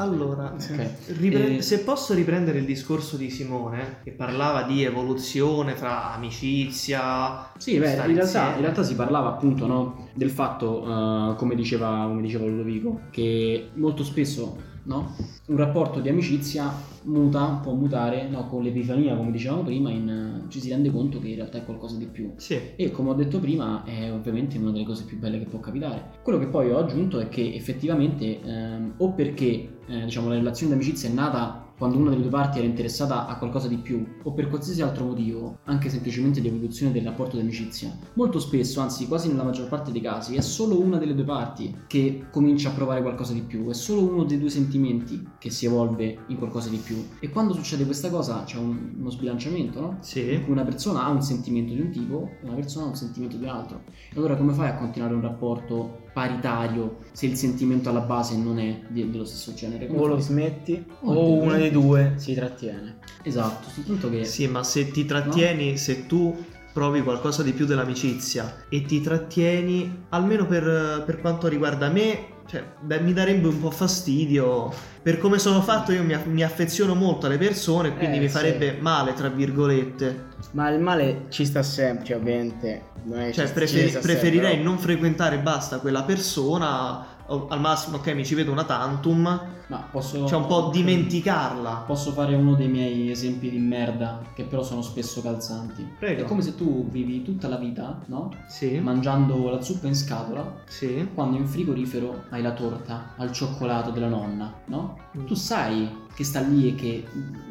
Allora, Ok. ripre- E- se posso riprendere il discorso di Simone, che parlava di evoluzione fra amicizia. Sì, beh, in realtà, in realtà si parlava appunto no, del fatto, eh, come, diceva, come diceva Ludovico, che molto spesso no, un rapporto di amicizia muta, può mutare no, con l'epifania, come dicevamo prima, in, ci si rende conto che in realtà è qualcosa di più. Sì. E come ho detto prima, è ovviamente una delle cose più belle che può capitare. Quello che poi ho aggiunto è che effettivamente, ehm, o perché eh, diciamo, la relazione d'amicizia è nata quando una delle due parti era interessata a qualcosa di più, o per qualsiasi altro motivo, anche semplicemente di evoluzione del rapporto di amicizia, molto spesso, anzi quasi nella maggior parte dei casi, è solo una delle due parti che comincia a provare qualcosa di più, è solo uno dei due sentimenti che si evolve in qualcosa di più. E quando succede questa cosa c'è un- uno sbilanciamento, no? in Sì. cui una persona ha un sentimento di un tipo e una persona ha un sentimento di un altro. E allora come fai a continuare un rapporto paritario se il sentimento alla base non è dello stesso genere? Come O lo smetti o Dio. uno dei due si trattiene. Esatto, soltanto che... Sì, ma se ti trattieni, se tu provi qualcosa di più dell'amicizia e ti trattieni, almeno per, per quanto riguarda me, cioè, beh, mi darebbe un po' fastidio. Per come sono fatto io mi, mi affeziono molto alle persone, quindi Eh, mi sì. farebbe male, tra virgolette. Ma il male ci sta sempre, ovviamente. Non è Cioè, ci- preferi- ci sempre, preferirei però- non frequentare basta quella persona. Al massimo, ok, mi ci vedo una tantum. Ma posso... Cioè, un po' dimenticarla. Posso fare uno dei miei esempi di merda che però sono spesso calzanti. Prego. È come se tu vivi tutta la vita, no? Sì. Mangiando la zuppa in scatola Sì. quando in frigorifero hai la torta al cioccolato della nonna, no? Mm. Tu sai che sta lì e che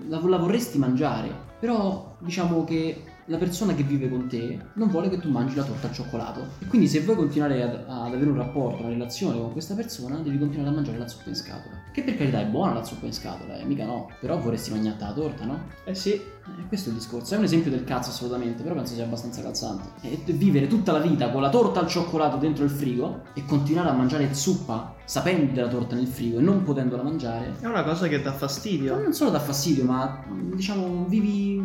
la, la vorresti mangiare, però diciamo che la persona che vive con te non vuole che tu mangi la torta al cioccolato. E quindi se vuoi continuare ad, ad avere un rapporto, una relazione con questa persona, devi continuare a mangiare la zuppa in scatola. Che per carità è buona la zuppa in scatola, eh, mica no. Però vorresti mangiarti la torta, no? Eh sì. Eh, questo è il discorso. È un esempio del cazzo assolutamente, però penso sia abbastanza calzante. E vivere tutta la vita con la torta al cioccolato dentro il frigo e continuare a mangiare zuppa sapendo della torta nel frigo e non potendola mangiare. È una cosa che dà Ma fastidio. non solo dà fastidio, ma diciamo vivi,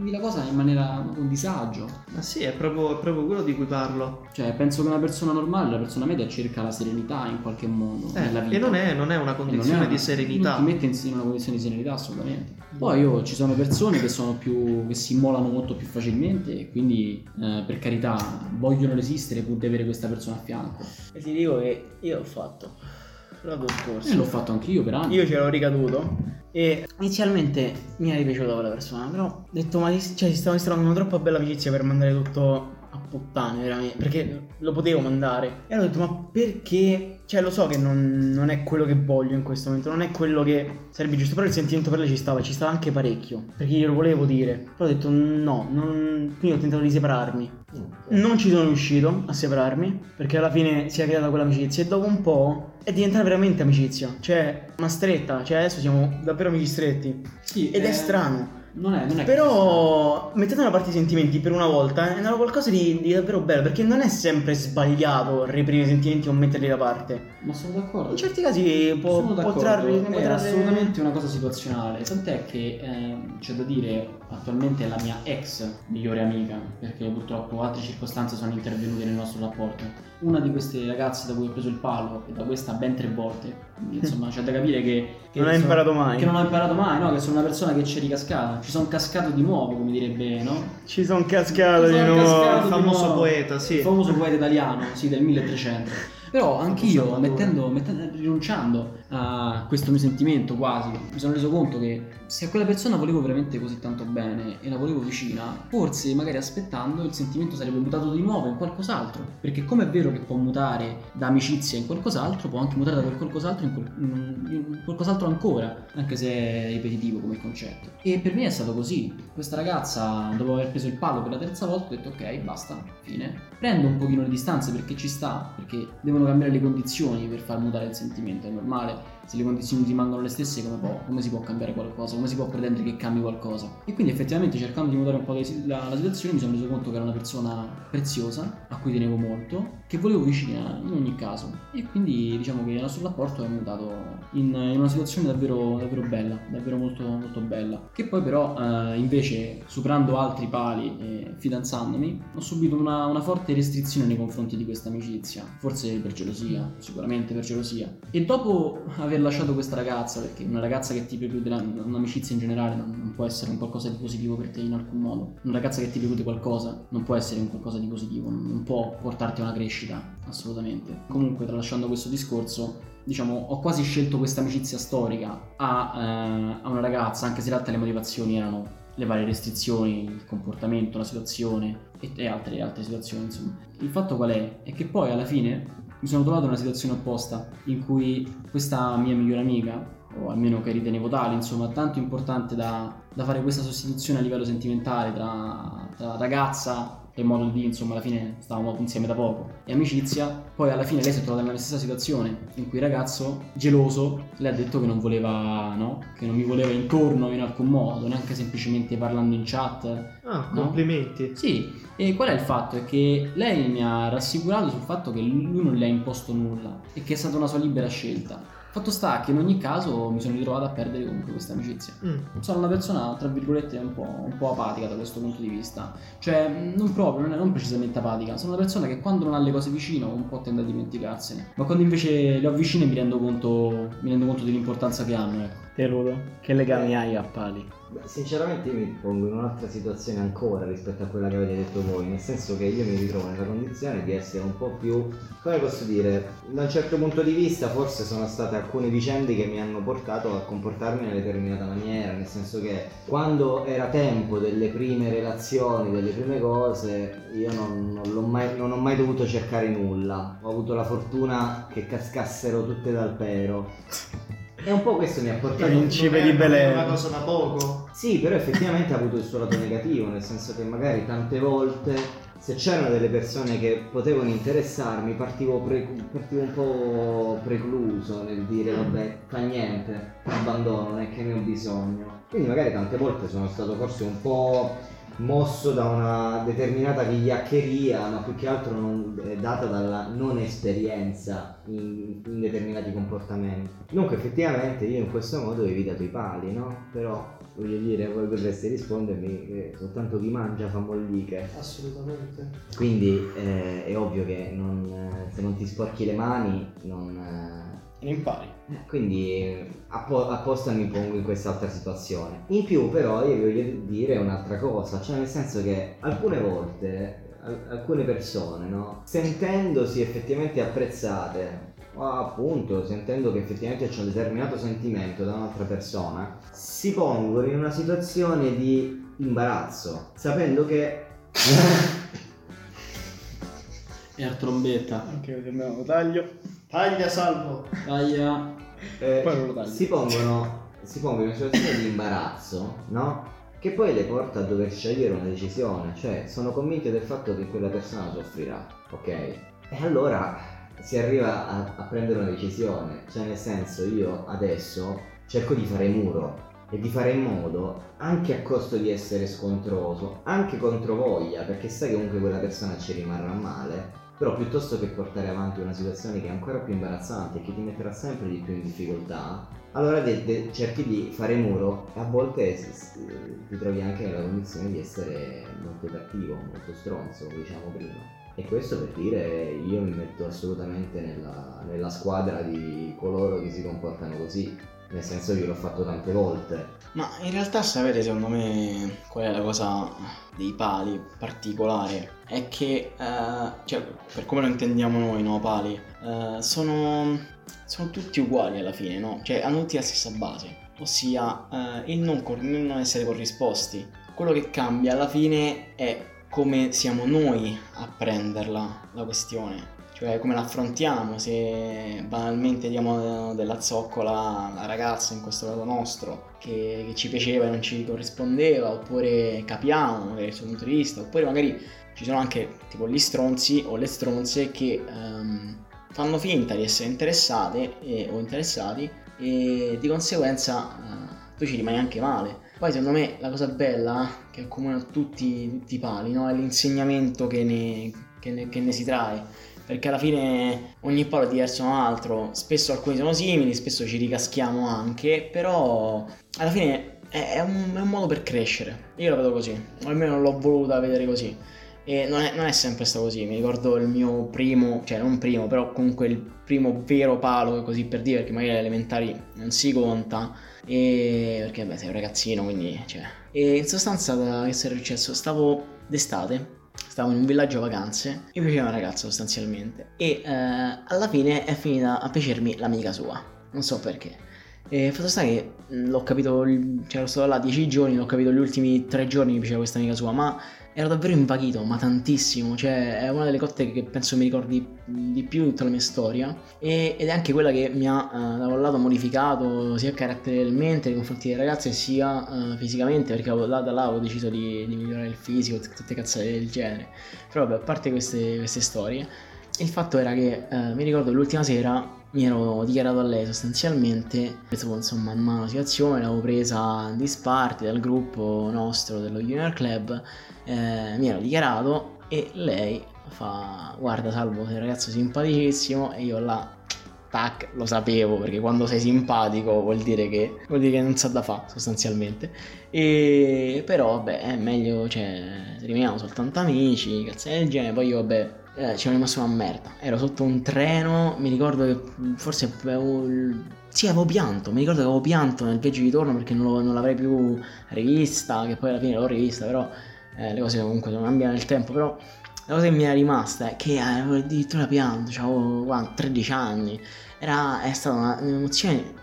vivi la cosa in maniera con disagio. Ma sì, è proprio, è proprio quello di cui parlo. Cioè, penso che una persona normale, la persona media, cerca la serenità in qualche modo Eh, nella vita. e non è, non è una condizione è- di serenità. Non ti mette in in una condizione di serenità assolutamente. Poi io, ci sono persone che sono più. che si immolano molto più facilmente e quindi eh, per carità vogliono resistere pur di avere questa persona a fianco. E ti dico che io l'ho fatto l'anno scorso. E l'ho fatto anch'io per anni. Io c'ero ricaduto e inizialmente mi era piaciuta quella persona, però ho detto ma si- cioè, si stava instaurando una troppo bella amicizia per mandare tutto a puttane veramente, perché lo potevo mandare. E allora ho detto ma perché? Cioè lo so che non, non è quello che voglio in questo momento, non è quello che sarebbe giusto, però il sentimento per lei ci stava, ci stava anche parecchio, perché glielo volevo dire. Però ho detto no, non... quindi ho tentato di separarmi. Non ci sono riuscito a separarmi perché alla fine si è creata quell'amicizia e dopo un po' è diventata veramente amicizia, cioè una stretta, cioè adesso siamo davvero amici stretti Sì, ed è eh, strano. Non è, non è Però mettete da parte i sentimenti per una volta, è qualcosa di, di davvero bello perché non è sempre sbagliato reprimere i sentimenti o metterli da parte. Ma sono d'accordo. In certi casi può, può trarre, è trarre- assolutamente una cosa situazionale. Tant'è che ehm, c'è da dire, attualmente è la mia ex migliore amica, perché purtroppo altre circostanze sono intervenute nel nostro rapporto. Una di queste ragazze da cui ho preso il palo, e da questa ben tre volte, quindi, insomma c'è da capire che, che Non sono- imparato mai. Che non ho imparato mai, no? Che sono una persona che ci è ricascata. Ci sono cascato di nuovo, come direbbe, no? Ci sono cascato Ci di sono nuovo. cascato Il famoso di nuovo. poeta, sì. Il famoso poeta italiano, sì, del 1300. Però anch'io, mettendo, mettendo- rinunciando a questo mio sentimento quasi, mi sono reso conto che se a quella persona volevo veramente così tanto bene e la volevo vicina, forse magari aspettando il sentimento sarebbe mutato di nuovo in qualcos'altro. Perché come è vero che può mutare da amicizia in qualcos'altro, può anche mutare da quel qualcos'altro in, quel- in- in qualcos'altro ancora, anche se è ripetitivo come concetto. E per me è stato così. Questa ragazza, dopo aver preso il palo per la terza volta, ho detto ok, basta, fine. Prendo un pochino le distanze perché ci sta, perché devono cambiare le condizioni per far mutare il sentimento, è normale. Se le condizioni rimangono le stesse, come, può- come si può cambiare qualcosa? Come si può pretendere che cambi qualcosa? E quindi effettivamente cercando di mutare un po' la, la- situazione mi sono reso conto che era una persona preziosa, a cui tenevo molto, che volevo vicina in ogni caso. E quindi diciamo che il nostro rapporto è mutato in, in una situazione davvero, davvero bella, davvero molto, molto bella. Che poi però eh, invece superando altri pali e fidanzandomi ho subito una, una forte restrizione nei confronti di questa amicizia. Forse per gelosia, sicuramente per gelosia. E dopo aver aver lasciato questa ragazza, perché una ragazza che ti preclude un'amicizia in generale non, non può essere un qualcosa di positivo per te in alcun modo. Una ragazza che ti preclude qualcosa non può essere un qualcosa di positivo, non, non può portarti a una crescita, assolutamente. Comunque, tralasciando questo discorso, diciamo, ho quasi scelto questa amicizia storica a, eh, a una ragazza, anche se in realtà le motivazioni erano le varie restrizioni, il comportamento, la situazione e altre, altre situazioni, insomma. Il fatto qual è? È che poi alla fine mi sono trovato in una situazione opposta in cui questa mia migliore amica, o almeno che ritenevo tale, insomma, tanto importante da, da fare questa sostituzione a livello sentimentale tra, tra ragazza e modo di, insomma, alla fine stavamo insieme da poco e amicizia, poi alla fine lei si è trovata nella stessa situazione in cui il ragazzo, geloso, le ha detto che non voleva, no? Che non mi voleva intorno in alcun modo, neanche semplicemente parlando in chat, Ah, No? complimenti. sì, e qual è il fatto? È che lei mi ha rassicurato sul fatto che lui non le ha imposto nulla e che è stata una sua libera scelta. Fatto sta che in ogni caso mi sono ritrovato a perdere comunque questa amicizia. Mm. Sono una persona, tra virgolette, un po', un po' apatica da questo punto di vista. Cioè, mh, non proprio, non, è, non precisamente apatica. Sono una persona che quando non ha le cose vicino un po' tende a dimenticarsene. Ma quando invece le ho vicine mi rendo conto, mi rendo conto dell'importanza che hanno, ecco. Te Ludo, che legami hai a pali? Beh, sinceramente io mi pongo in un'altra situazione ancora rispetto a quella che avete detto voi, nel senso che io mi ritrovo nella condizione di essere un po' più, come posso dire, da un certo punto di vista forse sono state alcune vicende che mi hanno portato a comportarmi in una determinata maniera, nel senso che quando era tempo delle prime relazioni, delle prime cose, io non, non mai, non ho mai dovuto cercare nulla, ho avuto la fortuna che cascassero tutte dal pero. E un po' questo mi ha portato Principe Non è di Belè. una cosa da poco. sì, però effettivamente ha avuto il suo lato negativo, nel senso che magari tante volte se c'erano delle persone che potevano interessarmi partivo, pre- partivo un po' precluso nel dire vabbè fa niente, abbandono, non è che ne ho bisogno. Quindi magari tante volte sono stato forse un po' mosso da una determinata vigliaccheria, ma più che altro non- eh, data dalla non esperienza in, in determinati comportamenti. Dunque effettivamente io in questo modo ho evitato i pali, no? Però voglio dire, voi potreste rispondermi che soltanto chi mangia fa molliche. Assolutamente. Quindi eh, è ovvio che non, eh, se non ti sporchi le mani non... Non impari. eh, Quindi appo- apposta mi pongo in quest'altra situazione. In più però io voglio dire un'altra cosa, cioè nel senso che alcune volte al- alcune persone, no, sentendosi effettivamente apprezzate o appunto sentendo che effettivamente c'è un determinato sentimento da un'altra persona, si pongono in una situazione di imbarazzo, sapendo che E a trombetta. Abbiamo lo taglio. Taglia salvo. Taglia. eh, Poi non lo taglio. si pongono si pongono in una situazione di imbarazzo, no? Che poi le porta a dover scegliere una decisione, cioè sono convinti del fatto che quella persona soffrirà, ok? E allora si arriva a, a prendere una decisione, cioè nel senso io adesso cerco di fare muro e di fare in modo, anche a costo di essere scontroso, anche contro voglia, perché sai che comunque quella persona ci rimarrà male, però piuttosto che portare avanti una situazione che è ancora più imbarazzante e che ti metterà sempre di più in difficoltà, allora de- de- cerchi di fare muro e a volte ti trovi anche nella condizione di essere molto cattivo, molto stronzo, diciamo prima. E questo per dire io mi metto assolutamente nella, nella squadra di coloro che si comportano così, nel senso che l'ho fatto tante volte. Ma in realtà sapete secondo me qual è la cosa dei pali particolare? È che, eh, cioè, per come lo intendiamo noi, no, pali, eh, sono, sono tutti uguali alla fine, no? Cioè hanno tutti la stessa base, ossia eh, il, non cor- il non essere corrisposti. Quello che cambia alla fine è come siamo noi a prenderla la questione. Cioè come la affrontiamo, se banalmente diamo della zoccola alla ragazza in questo caso nostro che, che ci piaceva e non ci corrispondeva, oppure capiamo magari il suo punto di vista, oppure magari ci sono anche tipo gli stronzi o le stronze che ehm, fanno finta di essere interessate e- o interessati e di conseguenza eh, tu ci rimani anche male. Poi secondo me la cosa bella che accomuna tutti, tutti i pali no? è l'insegnamento che ne, che ne- che ne si trae perché alla fine ogni palo è diverso da un altro, spesso alcuni sono simili, spesso ci ricaschiamo anche, però alla fine è, un, è un modo per crescere, io la vedo così, o almeno l'ho voluta vedere così. E non è, non è sempre stato così. Mi ricordo il mio primo, cioè non primo, però comunque il primo vero palo, così per dire, perché magari elementari non si conta. E perché beh, sei un ragazzino, quindi cioè. E in sostanza che era successo? Stavo d'estate stavo in un villaggio vacanze mi piaceva una ragazza sostanzialmente e eh, alla fine è finita a piacermi l'amica sua. Non so perché. E fatto sta che l'ho capito, cioè ero stato là dieci giorni, l'ho capito gli ultimi tre giorni mi piaceva questa amica sua, ma ero davvero invaghito, ma tantissimo, cioè è una delle cotte che penso mi ricordi di più tutta la mia storia. E, ed è anche quella che mi ha uh, da un lato modificato sia caratterialmente nei confronti delle ragazze sia uh, fisicamente perché da, da là ho deciso di, di migliorare il fisico, tutte cazzate del genere, però vabbè a parte queste, queste storie il fatto era che uh, mi ricordo l'ultima sera mi ero dichiarato a lei sostanzialmente, dopo insomma in mano la situazione, l'avevo presa in disparte dal gruppo nostro dello Junior Club, eh, mi ero dichiarato e lei fa guarda Salvo sei un ragazzo simpaticissimo e io là tac lo sapevo perché quando sei simpatico vuol dire che, vuol dire che non sa da fa sostanzialmente e però vabbè è meglio cioè rimaniamo soltanto amici cazzo del genere poi io vabbè eh, ci è rimasto una merda. Ero sotto un treno, mi ricordo che forse avevo... Sì, avevo pianto, mi ricordo che avevo pianto nel viaggio di ritorno perché non, lo, non l'avrei più rivista, che poi alla fine l'ho rivista, però eh, le cose comunque non cambiano nel tempo, però la cosa che mi era rimasta è che avevo addirittura pianto, avevo quanto, 13 anni, era, è stata un'emozione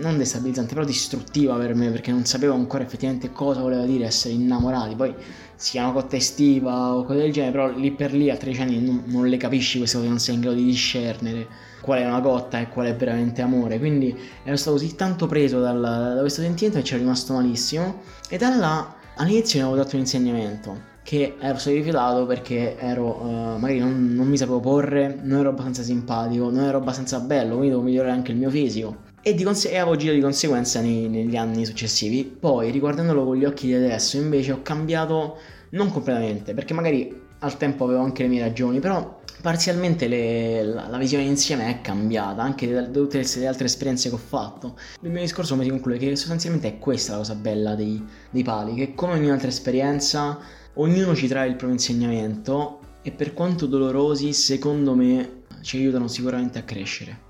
non destabilizzante, però distruttiva per me perché non sapevo ancora effettivamente cosa voleva dire essere innamorati, poi si chiama cotta estiva o cose del genere, però lì per lì a 13 anni non, non le capisci queste cose, non sei in grado di discernere qual è una cotta e qual è veramente amore. Quindi ero stato così tanto preso dal, da questo sentimento che ci ero rimasto malissimo. E da là all'inizio mi avevo dato un insegnamento che ero stato rifiutato perché ero uh, magari non, non, mi sapevo porre, non ero abbastanza simpatico, non ero abbastanza bello, quindi devo migliorare anche il mio fisico. E, di conse- e avevo agito di conseguenza nei, negli anni successivi. Poi, riguardandolo con gli occhi di adesso, invece ho cambiato non completamente, perché magari al tempo avevo anche le mie ragioni, però parzialmente le, la, la, visione insieme è cambiata anche da, da tutte le altre esperienze che ho fatto. Il mio discorso mi si conclude che sostanzialmente è questa la cosa bella dei, dei pali, che come ogni altra esperienza ognuno ci trae il proprio insegnamento e per quanto dolorosi secondo me ci aiutano sicuramente a crescere.